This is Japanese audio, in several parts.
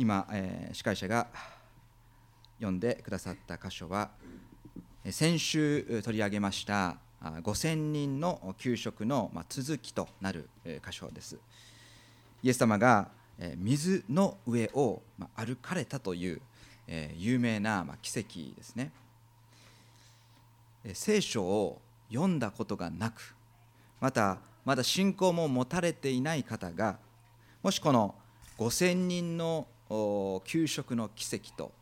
今、えー、司会者が読んでくださった箇所は先週取り上げました5000人の給食の続きとなる箇所です。イエス様が水の上を歩かれたという有名な奇跡ですね。聖書を読んだことがなくまたまだ信仰も持たれていない方がもしこの5000人の給食の奇跡と。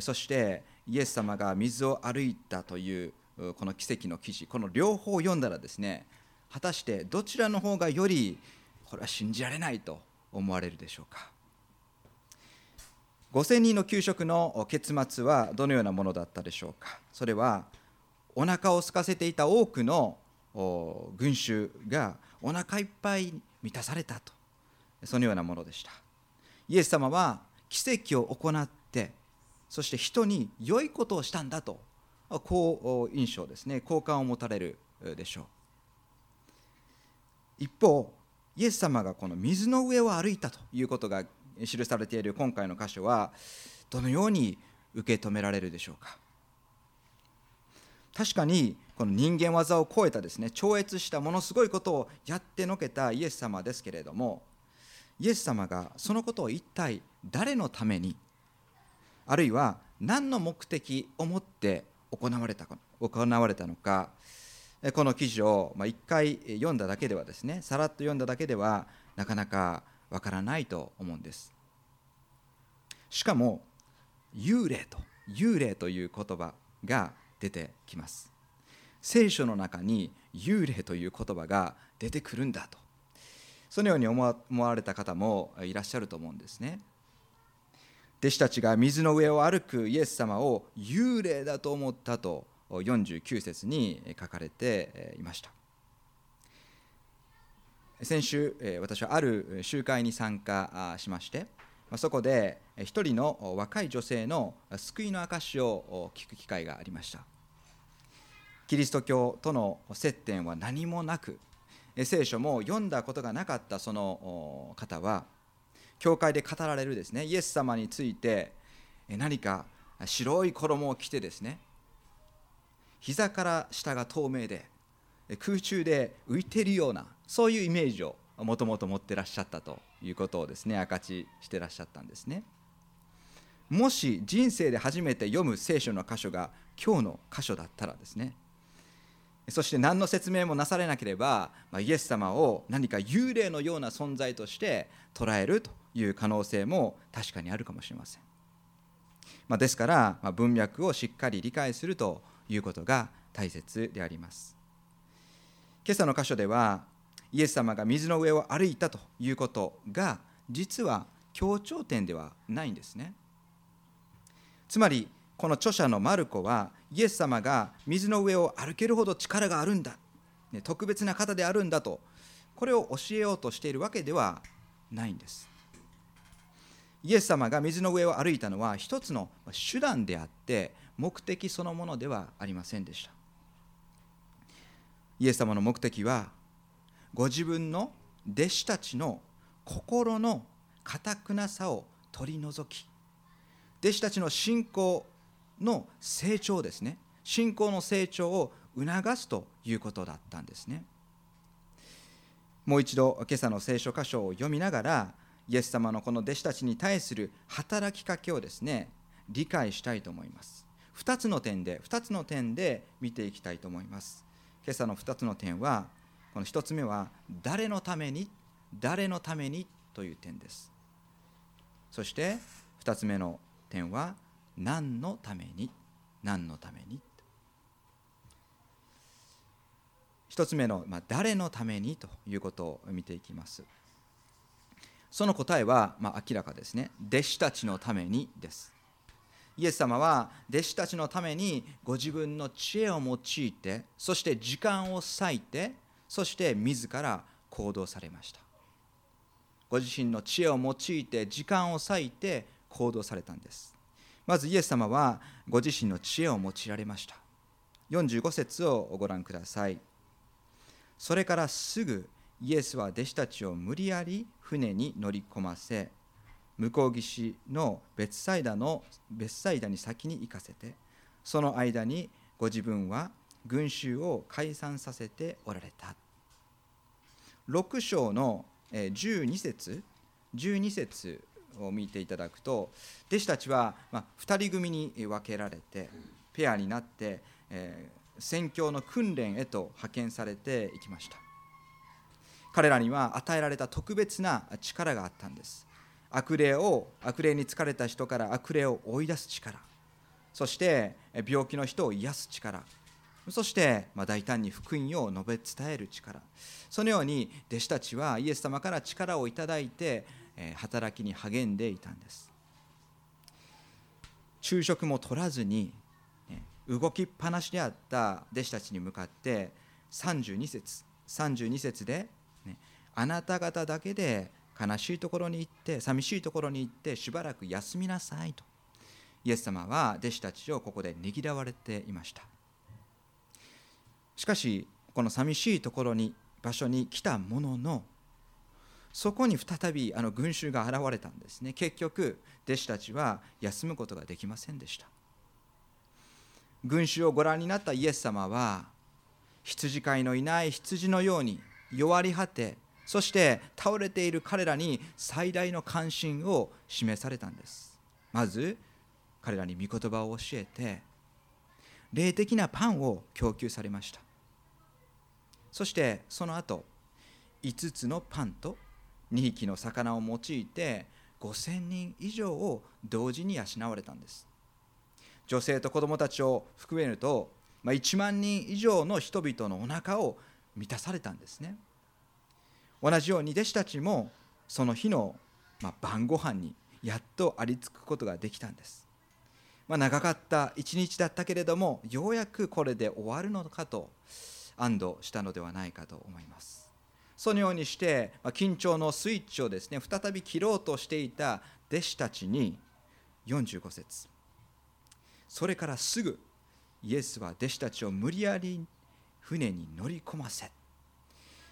そしてイエス様が水を歩いたというこの奇跡の記事。この両方を読んだらですね果たしてどちらの方がよりこれは信じられないと思われるでしょうか。5000人の給食の結末はどのようなものだったでしょうか。それはお腹を空かせていた多くの群衆がお腹いっぱい満たされたと。そのようなものでした。イエス様は奇跡を行ってそして人に良いことをしたんだと好印象ですね。好感を持たれるでしょう。一方イエス様がこの水の上を歩いたということが記されている今回の箇所はどのように受け止められるでしょうか。確かにこの人間技を超えたですね超越したものすごいことをやってのけたイエス様ですけれどもイエス様がそのことを一体誰のためにあるいは何の目的を持って行われた行われたのかこの記事を1回読んだだけではですねさらっと読んだだけではなかなかわからないと思うんです。しかも幽霊と幽霊という言葉が出てきます。聖書の中に幽霊という言葉が出てくるんだと。そのように思われた方もいらっしゃると思うんですね。弟子たちが水の上を歩くイエス様を幽霊だと思ったと49節に書かれていました。先週私はある集会に参加しましてそこで一人の若い女性の救いの証を聞く機会がありました。キリスト教との接点は何もなく聖書も読んだことがなかったその方は教会で語られるですね。イエス様について何か白い衣を着てですね膝から下が透明で空中で浮いているようなそういうイメージをもともと持ってらっしゃったということをですね明かししてらっしゃったんですね。もし人生で初めて読む聖書の箇所が今日の箇所だったらですねそして何の説明もなされなければ、まあ、イエス様を何か幽霊のような存在として捉えるという可能性も確かにあるかもしれません、まあ、ですから、まあ、文脈をしっかり理解するということが大切であります。今朝の箇所ではイエス様が水の上を歩いたということが実は強調点ではないんですね。つまりこの著者のマルコはイエス様が水の上を歩けるほど力があるんだ。特別な方であるんだとこれを教えようとしているわけではないんです。イエス様が水の上を歩いたのは一つの手段であって目的そのものではありませんでした。イエス様の目的はご自分の弟子たちの心のかたくなさを取り除き弟子たちの信仰の成長ですね。信仰の成長を促すということだったんですね。もう一度今朝の聖書箇所を読みながらイエス様のこの弟子たちに対する働きかけをですね理解したいと思います。2つの点で2つの点で見ていきたいと思います。今朝の2つの点はこの1つ目は誰のために誰のためにという点です。そして2つ目の点は何のために？何のために？1つ目の、まあ、誰のために？ということを見ていきます。その答えは、まあ、明らかですね。弟子たちのためにです。イエス様は弟子たちのためにご自分の知恵を用いてそして時間を割いてそして自ら行動されました。ご自身の知恵を用いて時間を割いて行動されたんです。まずイエス様はご自身の知恵を用いられました。45節をご覧ください。それからすぐイエスは弟子たちを無理やり船に乗り込ませ向こう岸の別サイダの別サイダに先に行かせてその間にご自分は群衆を解散させておられた。6章の12節12節を見ていただくと弟子たちは2人組に分けられてペアになって宣教の訓練へと派遣されていきました。彼らには与えられた特別な力があったんです。悪霊を悪霊に疲れた人から悪霊を追い出す力。そして病気の人を癒す力。そして、まあ、大胆に福音を述べ伝える力。そのように弟子たちはイエス様から力をいただいて働きに励んでいたんです。昼食も取らずに動きっぱなしであった弟子たちに向かって32節32節で、ね、あなた方だけで悲しいところに行って寂しいところに行ってしばらく休みなさいと。イエス様は弟子たちをここでねぎらわれていました。しかしこの寂しいところに場所に来たもののそこに再びあの群衆が現れたんですね。結局弟子たちは休むことができませんでした。群衆をご覧になったイエス様は羊飼いのいない羊のように弱り果てそして倒れている彼らに最大の関心を示されたんです。まず彼らに御言葉を教えて霊的なパンを供給されました。そしてその後5つのパンと2匹の魚を用いて5000人以上を同時に養われたんです。女性と子供たちを含めると、まあ、1万人以上の人々のお腹を満たされたんですね。同じように弟子たちもその日の、まあ、晩ご飯にやっとありつくことができたんです。まあ、長かった一日だったけれどもようやくこれで終わるのかと安堵したのではないかと思います。そのようにして、ま、緊張のスイッチをですね再び切ろうとしていた弟子たちに45節。それからすぐイエスは弟子たちを無理やり船に乗り込ませ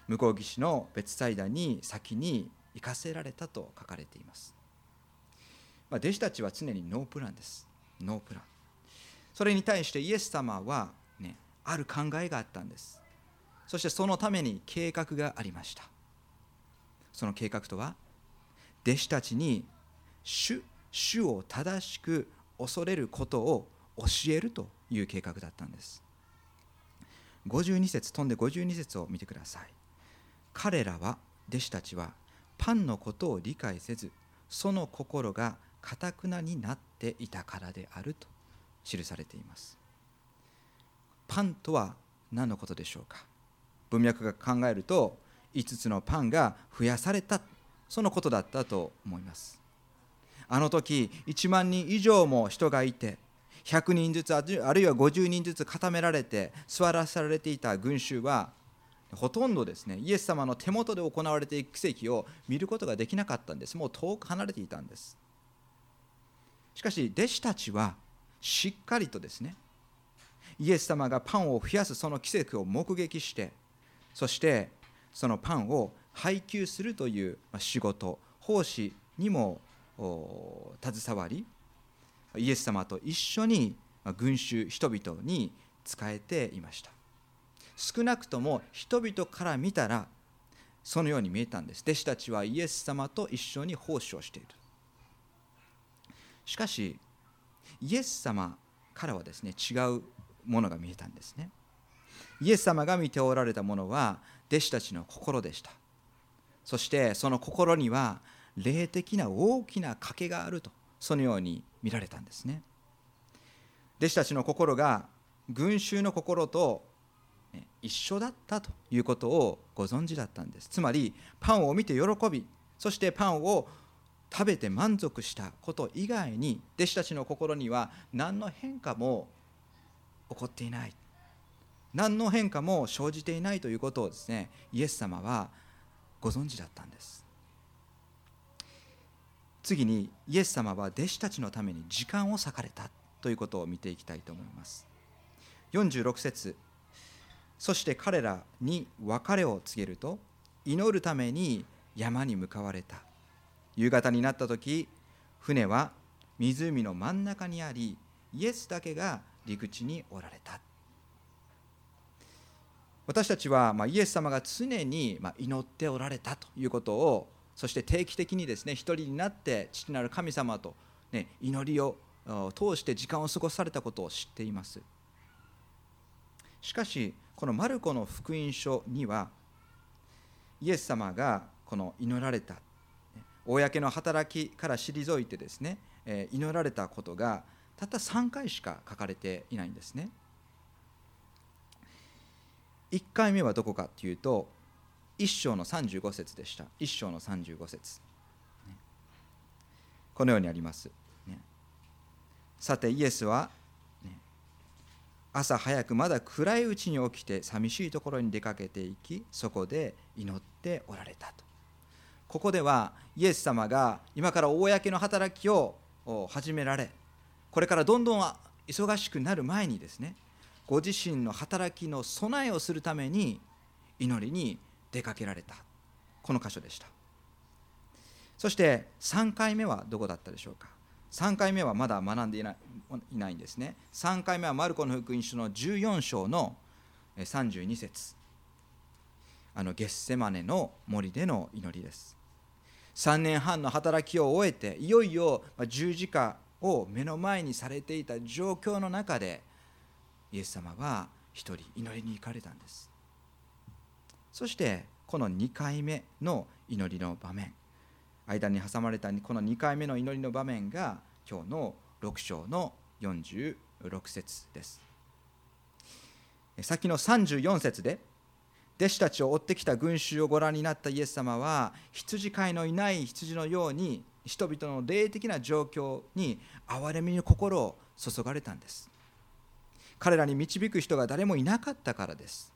向こう岸の別サイダに先に行かせられたと書かれています、まあ、弟子たちは常にノープランです。ノープラン。それに対してイエス様は、ね、ある考えがあったんです。そしてそのために計画がありました。その計画とは弟子たちに主主を正しく恐れることを教えるという計画だったんです。52節飛んで52節を見てください。彼らは弟子たちはパンのことを理解せずその心がかたくなになっていたからであると記されています。パンとは何のことでしょうか？文脈が考えると5つのパンが増やされたそのことだったと思います。あの時1万人以上も人がいて100人ずつあるいは50人ずつ固められて座らされていた群衆はほとんどですねイエス様の手元で行われていく奇跡を見ることができなかったんです。もう遠く離れていたんです。しかし弟子たちはしっかりとですねイエス様がパンを増やすその奇跡を目撃してそしてそのパンを配給するという仕事奉仕にも携わりイエス様と一緒に群衆人々に仕えていました。少なくとも人々から見たらそのように見えたんです。弟子たちはイエス様と一緒に奉仕をしている。しかしイエス様からはですね違うものが見えたんですね。イエス様が見ておられたものは弟子たちの心でした。そしてその心には霊的な大きな賭けがあるとそのように見られたんですね。弟子たちの心が群衆の心と一緒だったということをご存知だったんです。つまりパンを見て喜びそしてパンを食べて満足したこと以外に弟子たちの心には何の変化も起こっていない。何の変化も生じていないということをですねイエス様はご存知だったんです。次にイエス様は弟子たちのために時間を割かれたということを見ていきたいと思います。46節。そして彼らに別れを告げると祈るために山に向かわれた。夕方になった時船は湖の真ん中にありイエスだけが陸地におられた。私たちは、ま、イエス様が常に、ま、祈っておられたということをそして定期的にですね一人になって父なる神様と、ね、祈りを通して時間を過ごされたことを知っています。しかしこのマルコの福音書にはイエス様がこの祈られた公の働きから退いてですね祈られたことがたった3回しか書かれていないんですね。1回目はどこかというと1章の35節でした。1章の35節。このようにあります。さてイエスは朝早くまだ暗いうちに起きて寂しいところに出かけていきそこで祈っておられたと。ここではイエス様が今から公の働きを始められこれからどんどん忙しくなる前にですねご自身の働きの備えをするために祈りに出かけられた。この箇所でした。そして3回目はどこだったでしょうか？3回目はまだ学んでいないいないんですね。3回目はマルコの福音書の14章の32節。あのゲッセマネの森での祈りです。3年半の働きを終えていよいよ十字架を目の前にされていた状況の中でイエス様は一人祈りに行かれたんです。そしてこの2回目の祈りの場面間に挟まれたこの2回目の祈りの場面が今日の6章の46節です。先の34節で弟子たちを追ってきた群衆をご覧になったイエス様は羊飼いのいない羊のように人々の霊的な状況に憐れみの心を注がれたんです。彼らに導く人が誰もいなかったからです。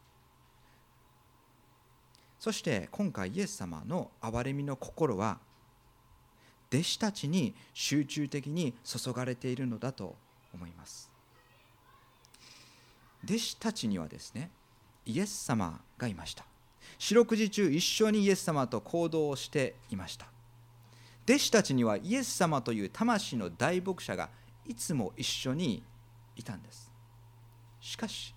そして今回イエス様の憐れみの心は弟子たちに集中的に注がれているのだと思います。弟子たちにはですねイエス様がいました。四六時中一緒にイエス様と行動をしていました。弟子たちにはイエス様という魂の大牧者がいつも一緒にいたんです。しかし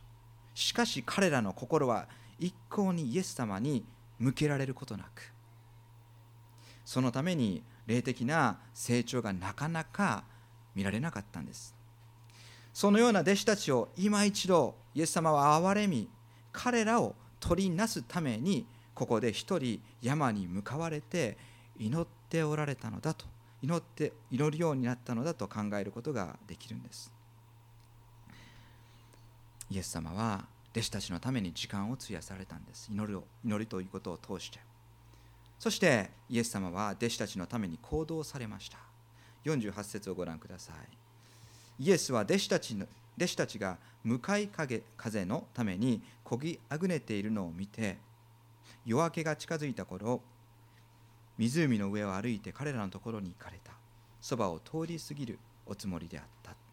しかし彼らの心は一向にイエス様に向けられることなくそのために霊的な成長がなかなか見られなかったんです。そのような弟子たちを今一度イエス様は憐れみ彼らを取りなすためにここで一人山に向かわれて祈っておられたのだと祈って祈るようになったのだと考えることができるんです。イエス様は弟子たちのために時間を費やされたんです。祈りを祈りということを通して。そしてイエス様は弟子たちのために行動されました。48節をご覧ください。イエスは弟子たちの弟子たちが向かい風のためにこぎあぐねているのを見て夜明けが近づいた頃湖の上を歩いて彼らのところに行かれた。そばを通り過ぎるおつもりであった。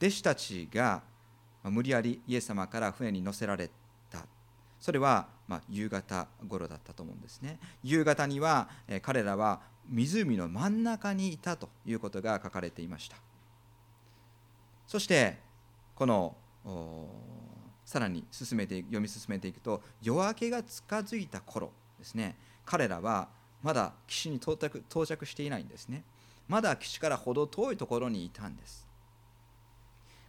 弟子たちが無理やりイエス様から船に乗せられた。それはま夕方頃だったと思うんですね。夕方には彼らは湖の真ん中にいたということが書かれていました。そしてこのさらに進めて読み進めていくと夜明けが近づいた頃ですね。彼らはまだ岸に到着到着していないんですね。まだ岸から程遠いところにいたんです。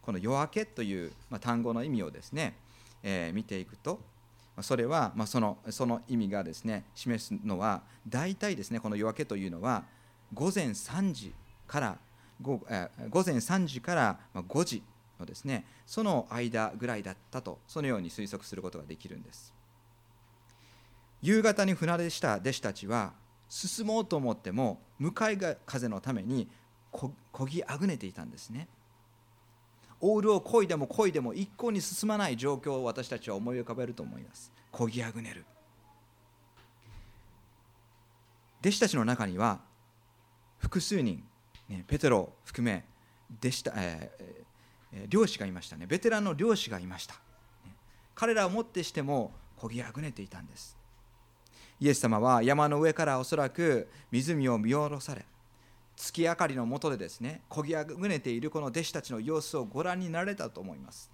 この夜明けという、ま単語の意味をですね、えー、見ていくとそれは、ま、そのその意味がですね示すのは大体ですねこの夜明けというのは午前3時から午,、えー、午前3時から5時のですねその間ぐらいだったとそのように推測することができるんです。夕方に船出した弟子たちは進もうと思っても向かい風のためにこぎあぐねていたんですね。オールを漕いでも漕いでも一向に進まない状況を私たちは思い浮かべると思います。漕ぎあぐねる。弟子たちの中には複数人、ね、ペテロを含め弟子た、えー、漁師がいましたね。ベテランの漁師がいました、彼らをもってしても漕ぎあぐねていたんです。イエス様は山の上からおそらく湖を見下ろされ月明かりの下でですねこぎあぐねているこの弟子たちの様子をご覧になられたと思います。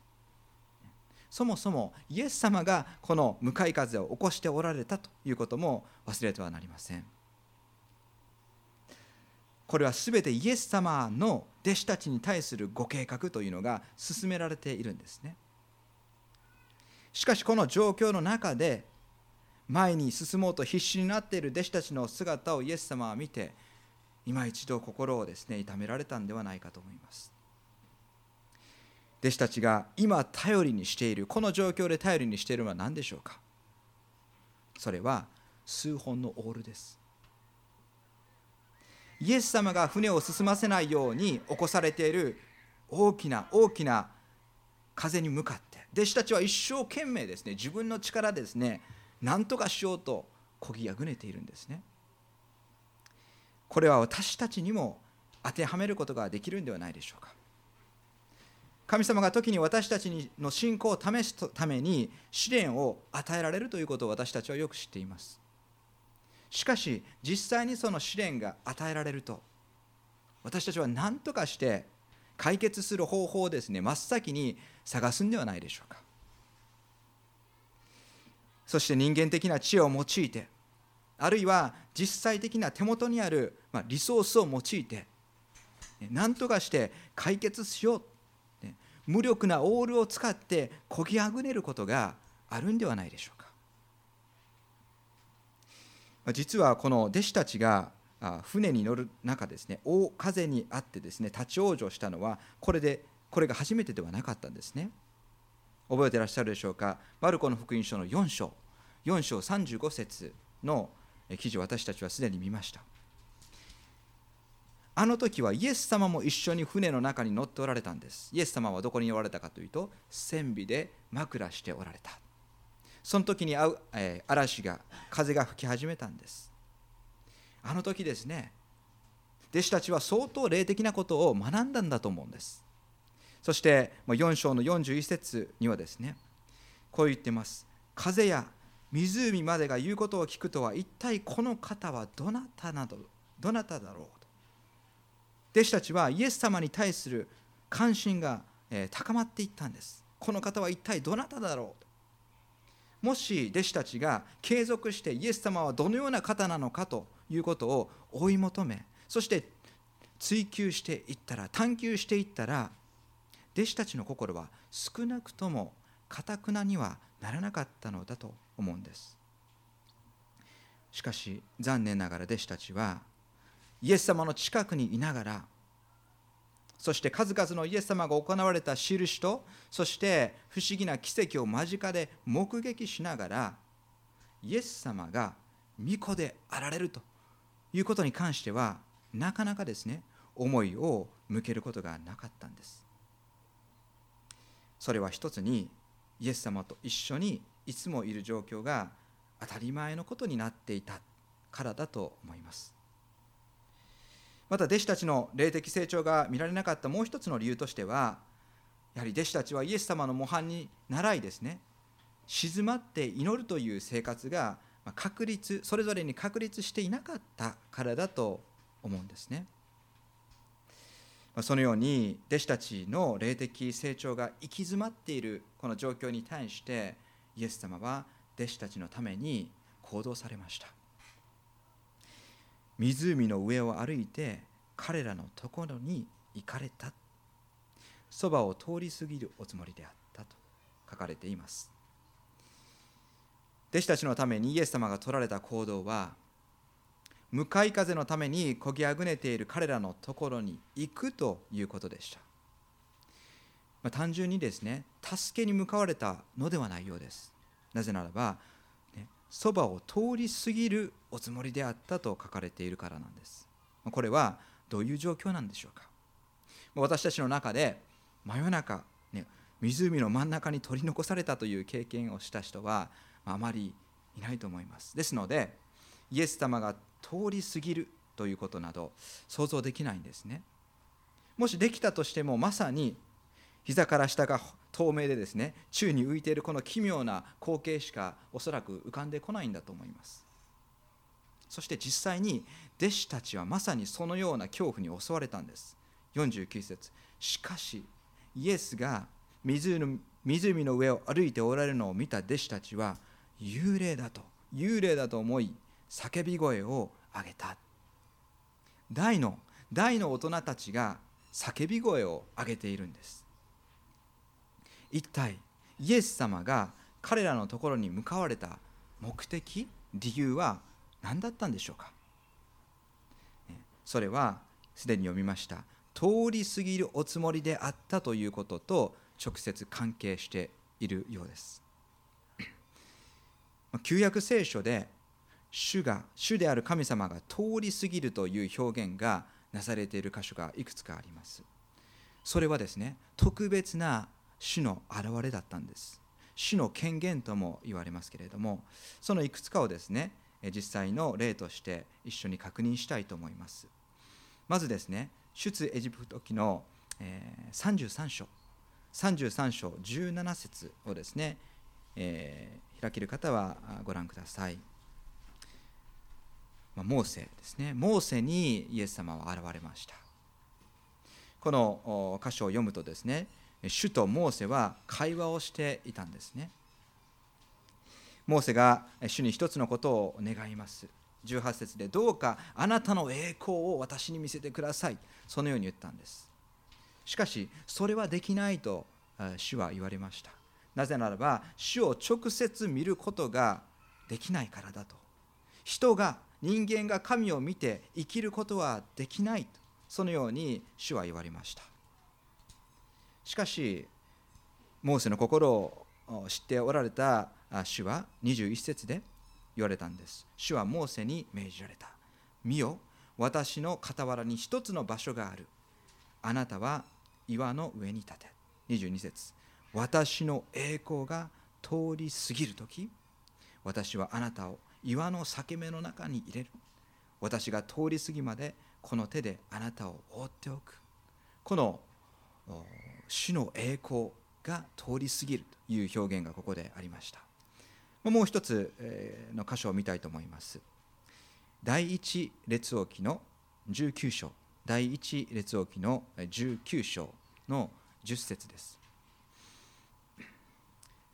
そもそもイエス様がこの向かい風を起こしておられたということも忘れてはなりません。これは全てイエス様の弟子たちに対するご計画というのが進められているんですね。しかしこの状況の中で前に進もうと必死になっている弟子たちの姿をイエス様は見て今一度心をですね痛められたんではないかと思います。弟子たちが今頼りにしているこの状況で頼りにしているのは何でしょうか。それは数本のオールです。イエス様が船を進ませないように起こされている大きな大きな風に向かって弟子たちは一生懸命ですね自分の力でですね何とかしようとこぎあぐねているんですね。これは私たちにも当てはめることができるんではないでしょうか。神様が時に私たちの信仰を試すために試練を与えられるということを私たちはよく知っています。しかし実際にその試練が与えられると私たちは何とかして解決する方法をですね真っ先に探すんではないでしょうか。そして人間的な知恵を用いてあるいは実際的な手元にあるリソースを用いて何とかして解決しよう。無力なオールを使ってこぎあぐねることがあるんではないでしょうか。実はこの弟子たちが船に乗る中ですね大風にあってですね立ち往生したのはこれでこれが初めてではなかったんですね。覚えてらっしゃるでしょうか。マルコの福音書の4章4章35節の記事を私たちはすでに見ました。あの時はイエス様も一緒に船の中に乗っておられたんです。イエス様はどこにおられたかというと船尾で枕しておられた。その時に会う、え、嵐が風が吹き始めたんです。あの時ですね弟子たちは相当霊的なことを学んだんだと思うんです。そして4章の41節にはですねこう言ってます。風や湖までが言うことを聞くとは一体この方はどなたなどどなただろうと。弟子たちはイエス様に対する関心が高まっていったんです。この方は一体どなただろうと。もし弟子たちが継続してイエス様はどのような方なのかということを追い求めそして追求していったら探求していったら弟子たちの心は少なくともかたくなにはならなかったのだと思うんです。しかし残念ながら弟子たちはイエス様の近くにいながらそして数々のイエス様が行われた印とそして不思議な奇跡を間近で目撃しながらイエス様が御子であられるということに関してはなかなかですね思いを向けることがなかったんです。それは一つにイエス様と一緒にいつもいる状況が当たり前のことになっていたからだと思います。また弟子たちの霊的成長が見られなかったもう一つの理由としてはやはり弟子たちはイエス様の模範に習いですね。静まって祈るという生活が確立それぞれに確立していなかったからだと思うんですね。そのように弟子たちの霊的成長が行き詰まっているこの状況に対してイエス様は弟子たちのために行動されました。湖の上を歩いて彼らのところに行かれた。そばを通り過ぎるおつもりであったと書かれています。弟子たちのためにイエス様が取られた行動は向かい風のためにこぎあぐねている彼らのところに行くということでした、まあ、単純にですね助けに向かわれたのではないようです。なぜならばそば、を通り過ぎるおつもりであったと書かれているからなんです。これはどういう状況なんでしょうか。私たちの中で真夜中、ね、湖の真ん中に取り残されたという経験をした人はあまりいないと思います。ですのでイエス様が通り過ぎるということなど想像できないんですね。もしできたとしてもまさに膝から下が透明でですね宙に浮いているこの奇妙な光景しかおそらく浮かんでこないんだと思います。そして実際に弟子たちはまさにそのような恐怖に襲われたんです。49節。しかしイエスが湖の湖の上を歩いておられるのを見た弟子たちは幽霊だと幽霊だと思い叫び声を上げた。大の大の大人たちが叫び声を上げているんです。一体イエス様が彼らのところに向かわれた目的理由は何だったんでしょうか？それはすでに読みました。通り過ぎるおつもりであったということと直接関係しているようです。旧約聖書で主が主である神様が通り過ぎるという表現がなされている箇所がいくつかあります。それはですね特別な主の現れだったんです。主の権限とも言われますけれどもそのいくつかをですね実際の例として一緒に確認したいと思います。まずですね出エジプト記の33章33章17節をですね、えー、開ける方はご覧ください。まモーセですね。モーセにイエス様は現れました。この箇所を読むとですね主とモーセは会話をしていたんですね。モーセが主に一つのことを願います。18節でどうかあなたの栄光を私に見せてください。そのように言ったんです。しかしそれはできないと主は言われました。なぜならば主を直接見ることができないからだと。人が人間が神を見て生きることはできないとそのように主は言われました。しかしモーセの心を知っておられた主は21節で言われたんです。主はモーセに命じられた。見よ私の傍らに一つの場所がある。あなたは岩の上に立て。22節。私の栄光が通り過ぎるとき私はあなたを岩の裂け目の中に入れる。私が通り過ぎまでこの手であなたを覆っておく。この主の栄光が通り過ぎるという表現がここでありました。もう一つの箇所を見たいと思います。第一列王記の19章。第一列王記の19章の10節です。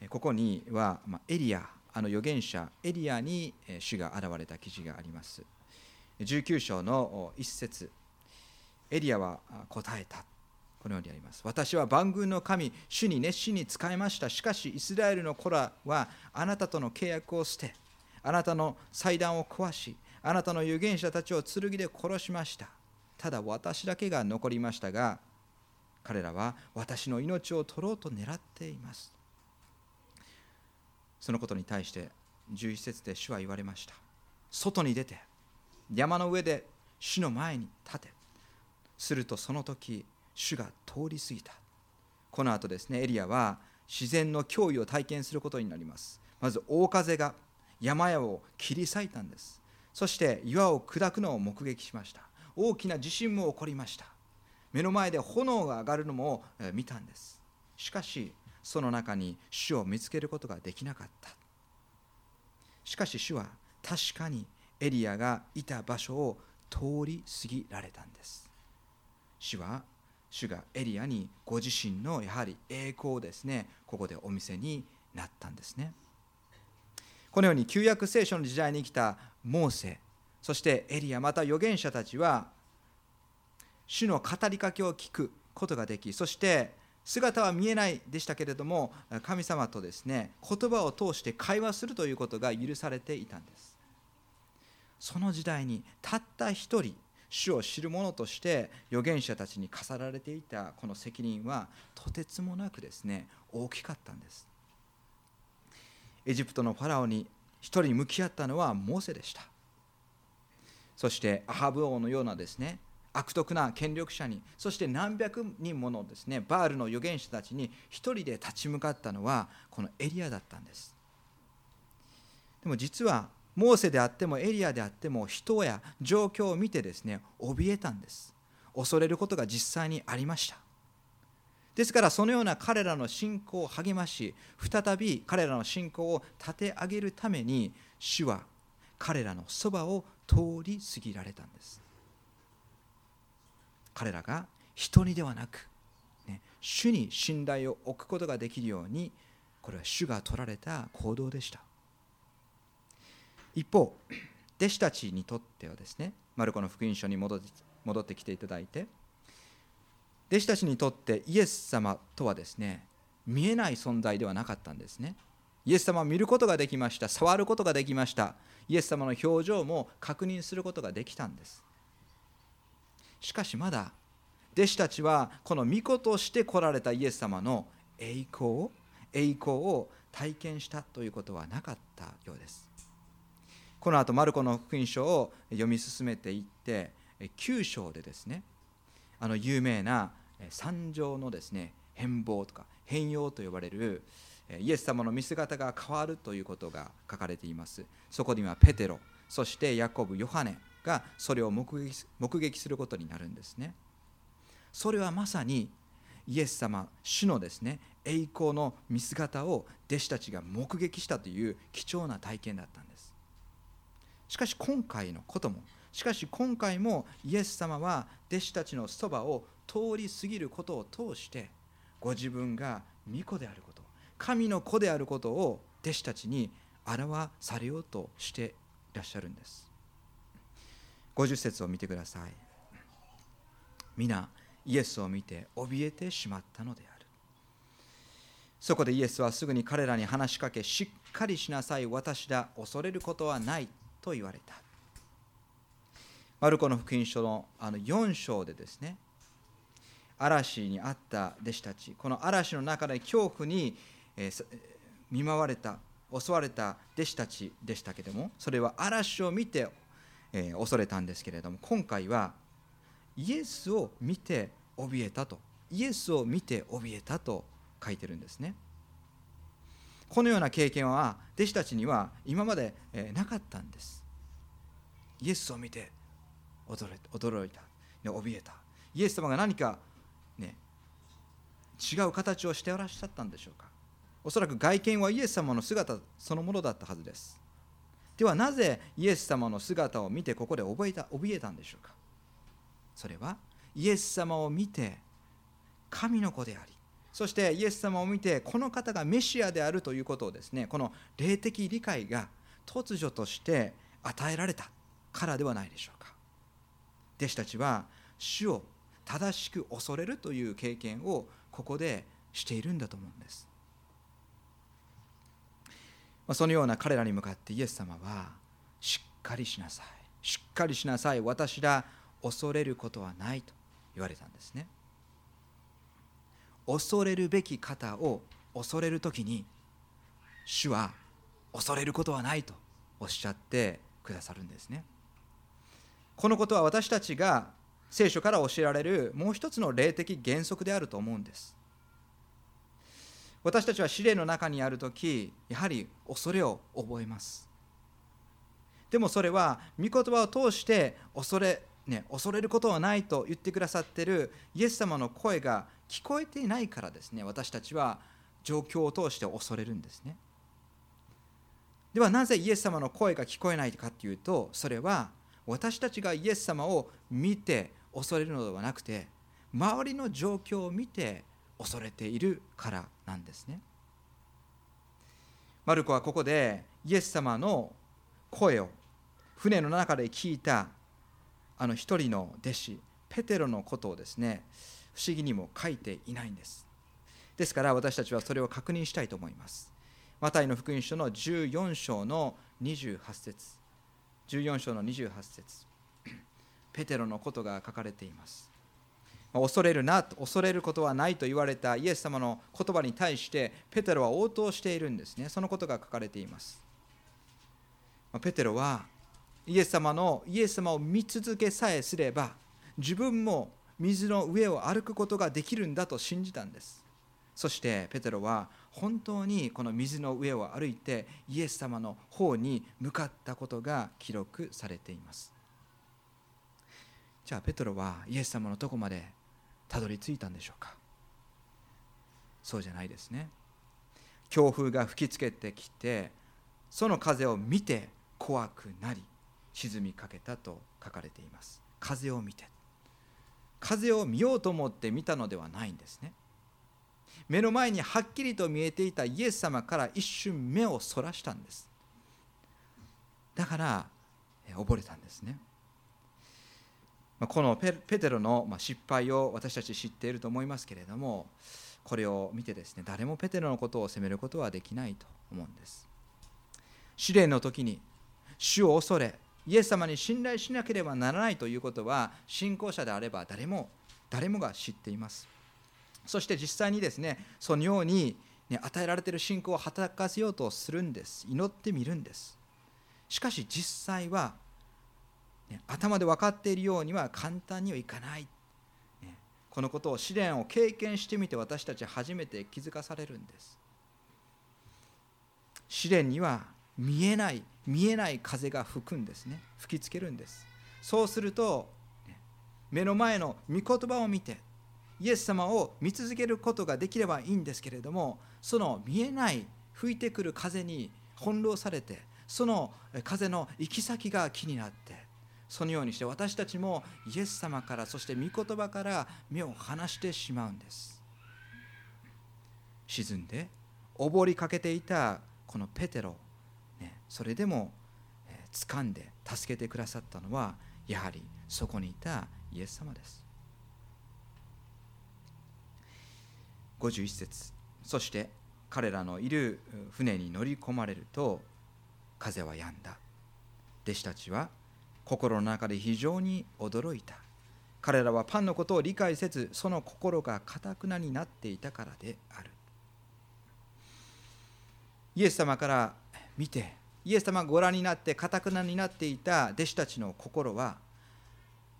ここにはエリアあの預言者エリアに主が現れた記事があります。19章の1節。エリアは答えた。このようにあります。私は万軍の神主に熱心に仕えました。しかしイスラエルの子らはあなたとの契約を捨てあなたの祭壇を壊しあなたの預言者たちを剣で殺しました。ただ私だけが残りましたが彼らは私の命を取ろうと狙っています。そのことに対して11節で主は言われました。外に出て山の上で主の前に立て。するとその時主が通り過ぎた。この後ですねエリアは自然の脅威を体験することになります。まず大風が山々を切り裂いたんです。そして岩を砕くのを目撃しました。大きな地震も起こりました。目の前で炎が上がるのも見たんです。しかしその中に主を見つけることができなかった。しかし主は確かにエリアがいた場所を通り過ぎられたんです。主は主がエリアにご自身のやはり栄光をですねここでお見せになったんですね。このように旧約聖書の時代に生きたモーセそしてエリアまた預言者たちは主の語りかけを聞くことができそして姿は見えないでしたけれども神様とですね言葉を通して会話するということが許されていたんです。その時代にたった一人主を知る者として預言者たちに課られていたこの責任はとてつもなくですね大きかったんです。エジプトのファラオに一人向き合ったのはモーセでした。そしてアハブ王のようなですね悪徳な権力者にそして何百人ものですねバールの預言者たちに一人で立ち向かったのはこのエリアだったんです。でも実はモーセであってもエリアであっても人や状況を見てですね怯えたんです。恐れることが実際にありました。ですからそのような彼らの信仰を励まし再び彼らの信仰を立て上げるために主は彼らのそばを通り過ぎられたんです。彼らが人にではなく、ね、主に信頼を置くことができるようにこれは主が取られた行動でした。一方弟子たちにとってはですねマルコの福音書に戻って戻ってきていただいて弟子たちにとってイエス様とはですね見えない存在ではなかったんですね。イエス様を見ることができました触ることができました。イエス様の表情も確認することができたんです。しかしまだ弟子たちはこの御子として来られたイエス様の栄光を栄光を体験したということはなかったようです。この後マルコの福音書を読み進めていって9章でですねあの有名な三条のですね変貌とか変容と呼ばれるイエス様の見姿が変わるということが書かれています。そこにはペテロそしてヤコブヨハネがそれを目撃目撃することになるんですね。それはまさにイエス様主のですね栄光の見姿を弟子たちが目撃したという貴重な体験だったんです。しかし今回のこともしかし今回もイエス様は弟子たちのそばを通り過ぎることを通してご自分が御子であること神の子であることを弟子たちに表されようとしていらっしゃるんです。50節を見てください。皆イエスを見て怯えてしまったのである。そこでイエスはすぐに彼らに話しかけしっかりしなさい。私だ恐れることはないと言われた。マルコの福音書のあの4章でですね嵐にあった弟子たちこの嵐の中で恐怖にえ見舞われた襲われた弟子たちでしたけれどもそれは嵐を見て、え恐れたんですけれども今回はイエスを見て怯えたとイエスを見て怯えたと書いてるんですね。このような経験は弟子たちには今までえなかったんです。イエスを見て驚いた怯えた。イエス様が何かね違う形をしておらっしゃったんでしょうか。おそらく外見はイエス様の姿そのものだったはずです。ではなぜイエス様の姿を見てここで覚えた怯えたんでしょうか？それはイエス様を見て神の子でありそしてイエス様を見てこの方がメシアであるということをですねこの霊的理解が突如として与えられたからではないでしょうか？弟子たちは主を正しく恐れるという経験をここでしているんだと思うんです。まそのような彼らに向かってイエス様はしっかりしなさい。しっかりしなさい。私ら恐れることはないと言われたんですね。恐れるべき方を恐れる時に主は恐れることはないとおっしゃってくださるんですね。このことは私たちが聖書から教えられるもう一つの霊的原則であると思うんです。私たちは試練の中にある時やはり恐れを覚えます。でもそれは御言葉を通して恐れ、ね、恐れることはないと言ってくださっているイエス様の声が聞こえていないからですね私たちは状況を通して恐れるんですね。ではなぜイエス様の声が聞こえないかというとそれは私たちがイエス様を見て恐れるのではなくて周りの状況を見て恐れているからなんですね。マルコはここでイエス様の声を船の中で聞いたあの一人の弟子ペテロのことをですね不思議にも書いていないんです。ですから私たちはそれを確認したいと思います。マタイの福音書の14章の28節。14章の28節。ペテロのことが書かれています。恐れるな恐れることはないと言われたイエス様の言葉に対してペテロは応答しているんですね。そのことが書かれています。ペテロはイエス様のイエス様を見続けさえすれば自分も水の上を歩くことができるんだと信じたんです。そしてペテロは本当にこの水の上を歩いてイエス様の方に向かったことが記録されています。じゃあペテロはイエス様のとこまでたどり着いたんでしょうか？そうじゃないですね。強風が吹きつけてきてその風を見て怖くなり沈みかけたと書かれています。風を見て。風を見ようと思って見たのではないんですね。目の前にはっきりと見えていたイエス様から一瞬目をそらしたんです。だから溺れたんですね。このペテロの失敗を私たち知っていると思いますけれどもこれを見てですね誰もペテロのことを責めることはできないと思うんです。試練の時に主を恐れイエス様に信頼しなければならないということは信仰者であれば誰も誰もが知っています。そして実際にですねそのように、ね、与えられている信仰を働かせようとするんです。祈ってみるんです。しかし実際は、頭で分かっているようには簡単にはいかない、このことを試練を経験してみて私たち初めて気づかされるんです。試練には見えない見えない風が吹くんですね。吹きつけるんです。そうすると目の前の御言葉を見てイエス様を見続けることができればいいんですけれどもその見えない吹いてくる風に翻弄されてその風の行き先が気になってそのようにして私たちもイエス様からそして御言葉から目を離してしまうんです。沈んで溺りかけていたこのペテロ、ね、それでも掴んで助けてくださったのはやはりそこにいたイエス様です。51節そして彼らのいる船に乗り込まれると風は止んだ。弟子たちは心の中で非常に驚いた。彼らはパンのことを理解せずその心がかたくなになっていたからである。イエス様から見てイエス様がご覧になってかたくなになっていた弟子たちの心は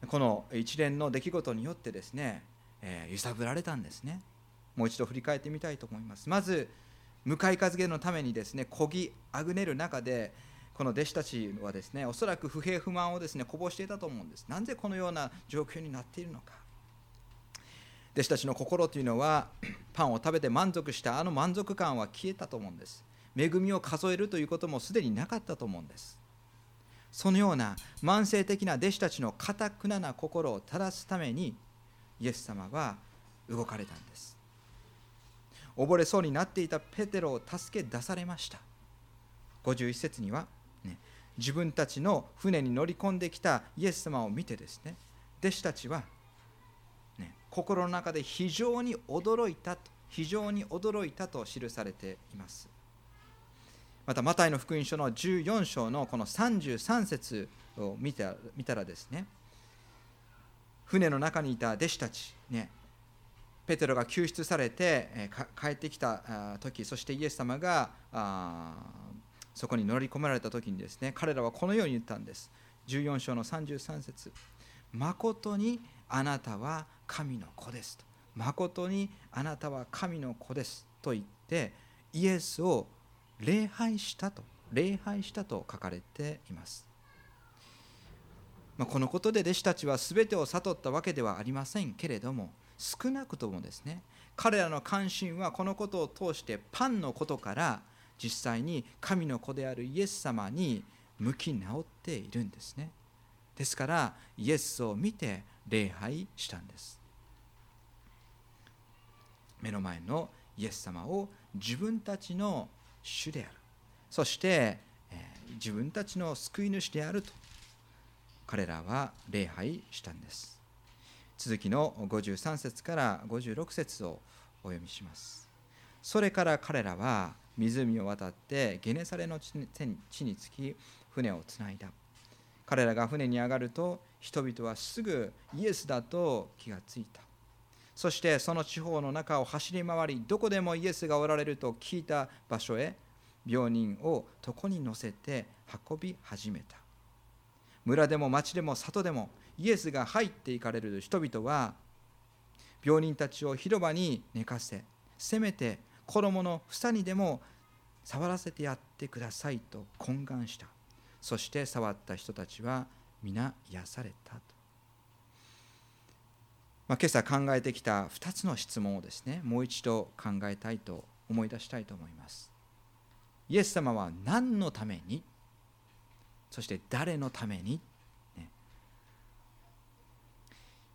この一連の出来事によってですね、えー、揺さぶられたんですね。もう一度振り返ってみたいと思います。まず向かい風のためにですねこぎあぐねる中でこの弟子たちはですねおそらく不平不満をですねこぼしていたと思うんです。なぜこのような状況になっているのか。弟子たちの心というのは パンを食べて満足したあの満足感は消えたと思うんです。恵みを数えるということもすでになかったと思うんです。そのような慢性的な弟子たちのかたくなな心を正すためにイエス様は動かれたんです。溺れそうになっていたペテロを助け出されました。51節には、自分たちの船に乗り込んできたイエス様を見てですね弟子たちは、ね、心の中で非常に驚いたと非常に驚いたと記されています。またマタイの福音書の14章のこの33節を見た見たらですね船の中にいた弟子たち、ね、ペテロが救出されて帰ってきた時そしてイエス様がそこに乗り込められた時にですね彼らはこのように言ったんです。14章の33節。誠にあなたは神の子ですと。誠にあなたは神の子ですと言ってイエスを礼拝したと礼拝したと書かれています。まこのことで弟子たちは全てを悟ったわけではありませんけれども少なくともですね彼らの関心はこのことを通してパンのことから実際に神の子であるイエス様に向き直っているんですね。ですからイエスを見て礼拝したんです。目の前のイエス様を自分たちの主である。そして、え自分たちの救い主であると。彼らは礼拝したんです。続きの53節から56節をお読みします。それから彼らは湖を渡ってゲネサレの地につき船をつないだ。彼らが船に上がると人々はすぐイエスだと気がついた。そしてその地方の中を走り回りどこでもイエスがおられると聞いた場所へ病人を床に乗せて運び始めた。村でも町でも里でもイエスが入っていかれる人々は病人たちを広場に寝かせせめて衣の房にでも触らせてやってくださいと懇願した。そして触った人たちは皆癒されたと、まあ、今朝考えてきた2つの質問をですねもう一度考えたいと思い出したいと思います。イエス様は何のために？そして誰のために、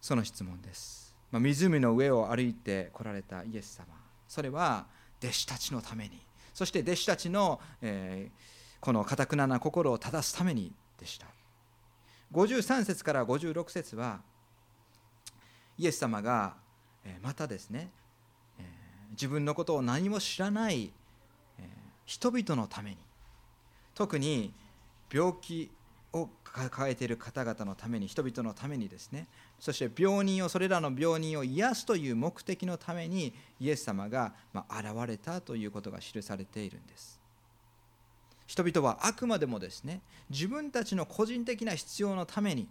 その質問です、まあ、湖の上を歩いてこられたイエス様。それは弟子たちのために。そして弟子たちの、えー、このかたくなな心を正すためにでした53節から56節はイエス様がまたですね自分のことを何も知らない人々のために。特に病気を抱えている方々のために人々のためにですね。そして病人をそれらの病人を癒すという目的のためにイエス様が現れたということが記されているんです。人々はあくまでもですね自分たちの個人的な必要のために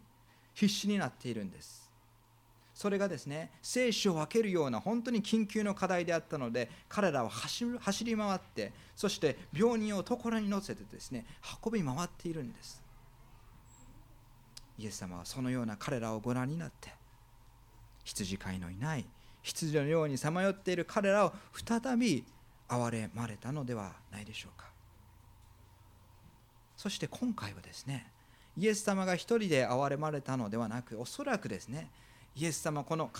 必死になっているんです。それがですね生死を分けるような本当に緊急の課題であったので彼らは走り回ってそして病人を所に乗せてですね運び回っているんです。イエス様はそのような彼らをご覧になって羊飼いのいない羊のようにさまよっている彼らを再び憐れまれたのではないでしょうか。そして今回はですねイエス様が一人で憐れまれたのではなくおそらくですねイエス様この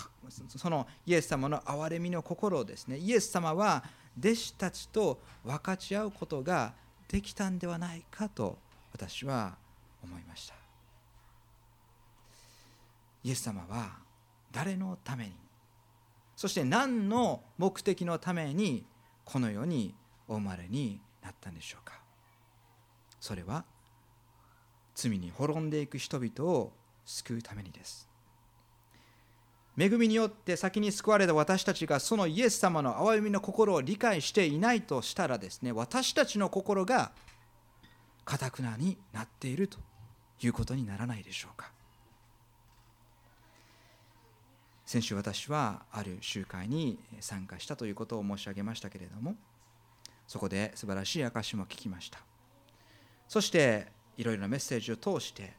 そのイエス様の憐れみの心をですねイエス様は弟子たちと分かち合うことができたんではないかと私は思いました。イエス様は誰のために？そして何の目的のためにこの世にお生まれになったんでしょうか？それは罪に滅んでいく人々を救うためにです。恵みによって先に救われた私たちがそのイエス様の憐れみの心を理解していないとしたらですね私たちの心がかたくなになっているということにならないでしょうか？先週私はある集会に参加したということを申し上げましたけれどもそこで素晴らしい証も聞きました。そしていろいろなメッセージを通して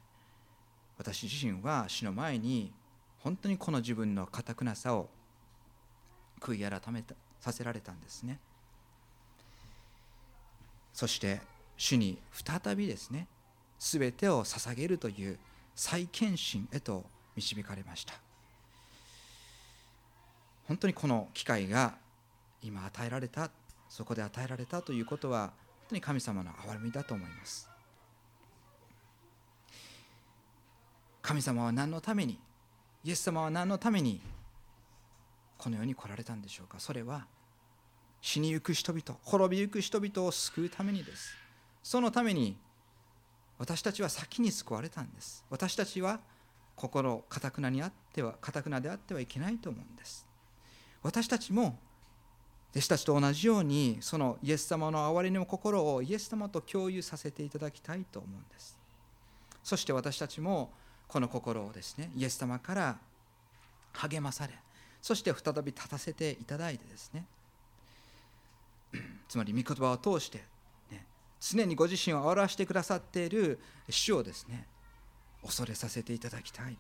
私自身は死の前に本当にこの自分のかたくなさを悔い改めたさせられたんですね。そして主に再びですね全てを捧げるという再献身へと導かれました。本当にこの機会が今与えられたそこで与えられたということは本当に神様の憐れみだと思います。神様は何のためにイエス様は何のためにこの世に来られたんでしょうか。それは死にゆく人々滅びゆく人々を救うためにです。そのために私たちは先に救われたんです。私たちは心かたくなにあってはかたくなであってはいけないと思うんです。私たちも弟子たちと同じようにそのイエス様の憐れみの心をイエス様と共有させていただきたいと思うんです。そして私たちもこの心をですねイエス様から励まされそして再び立たせていただいてですね。つまり御言葉を通して、ね、常にご自身を表してくださっている主をですね恐れさせていただきたいと。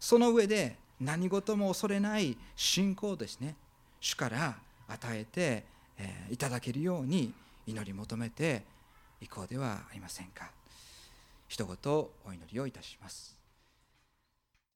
その上で何事も恐れない信仰をですね。主から与えて、えいただけるように祈り求めていこうではありませんか。一言お祈りをいたします。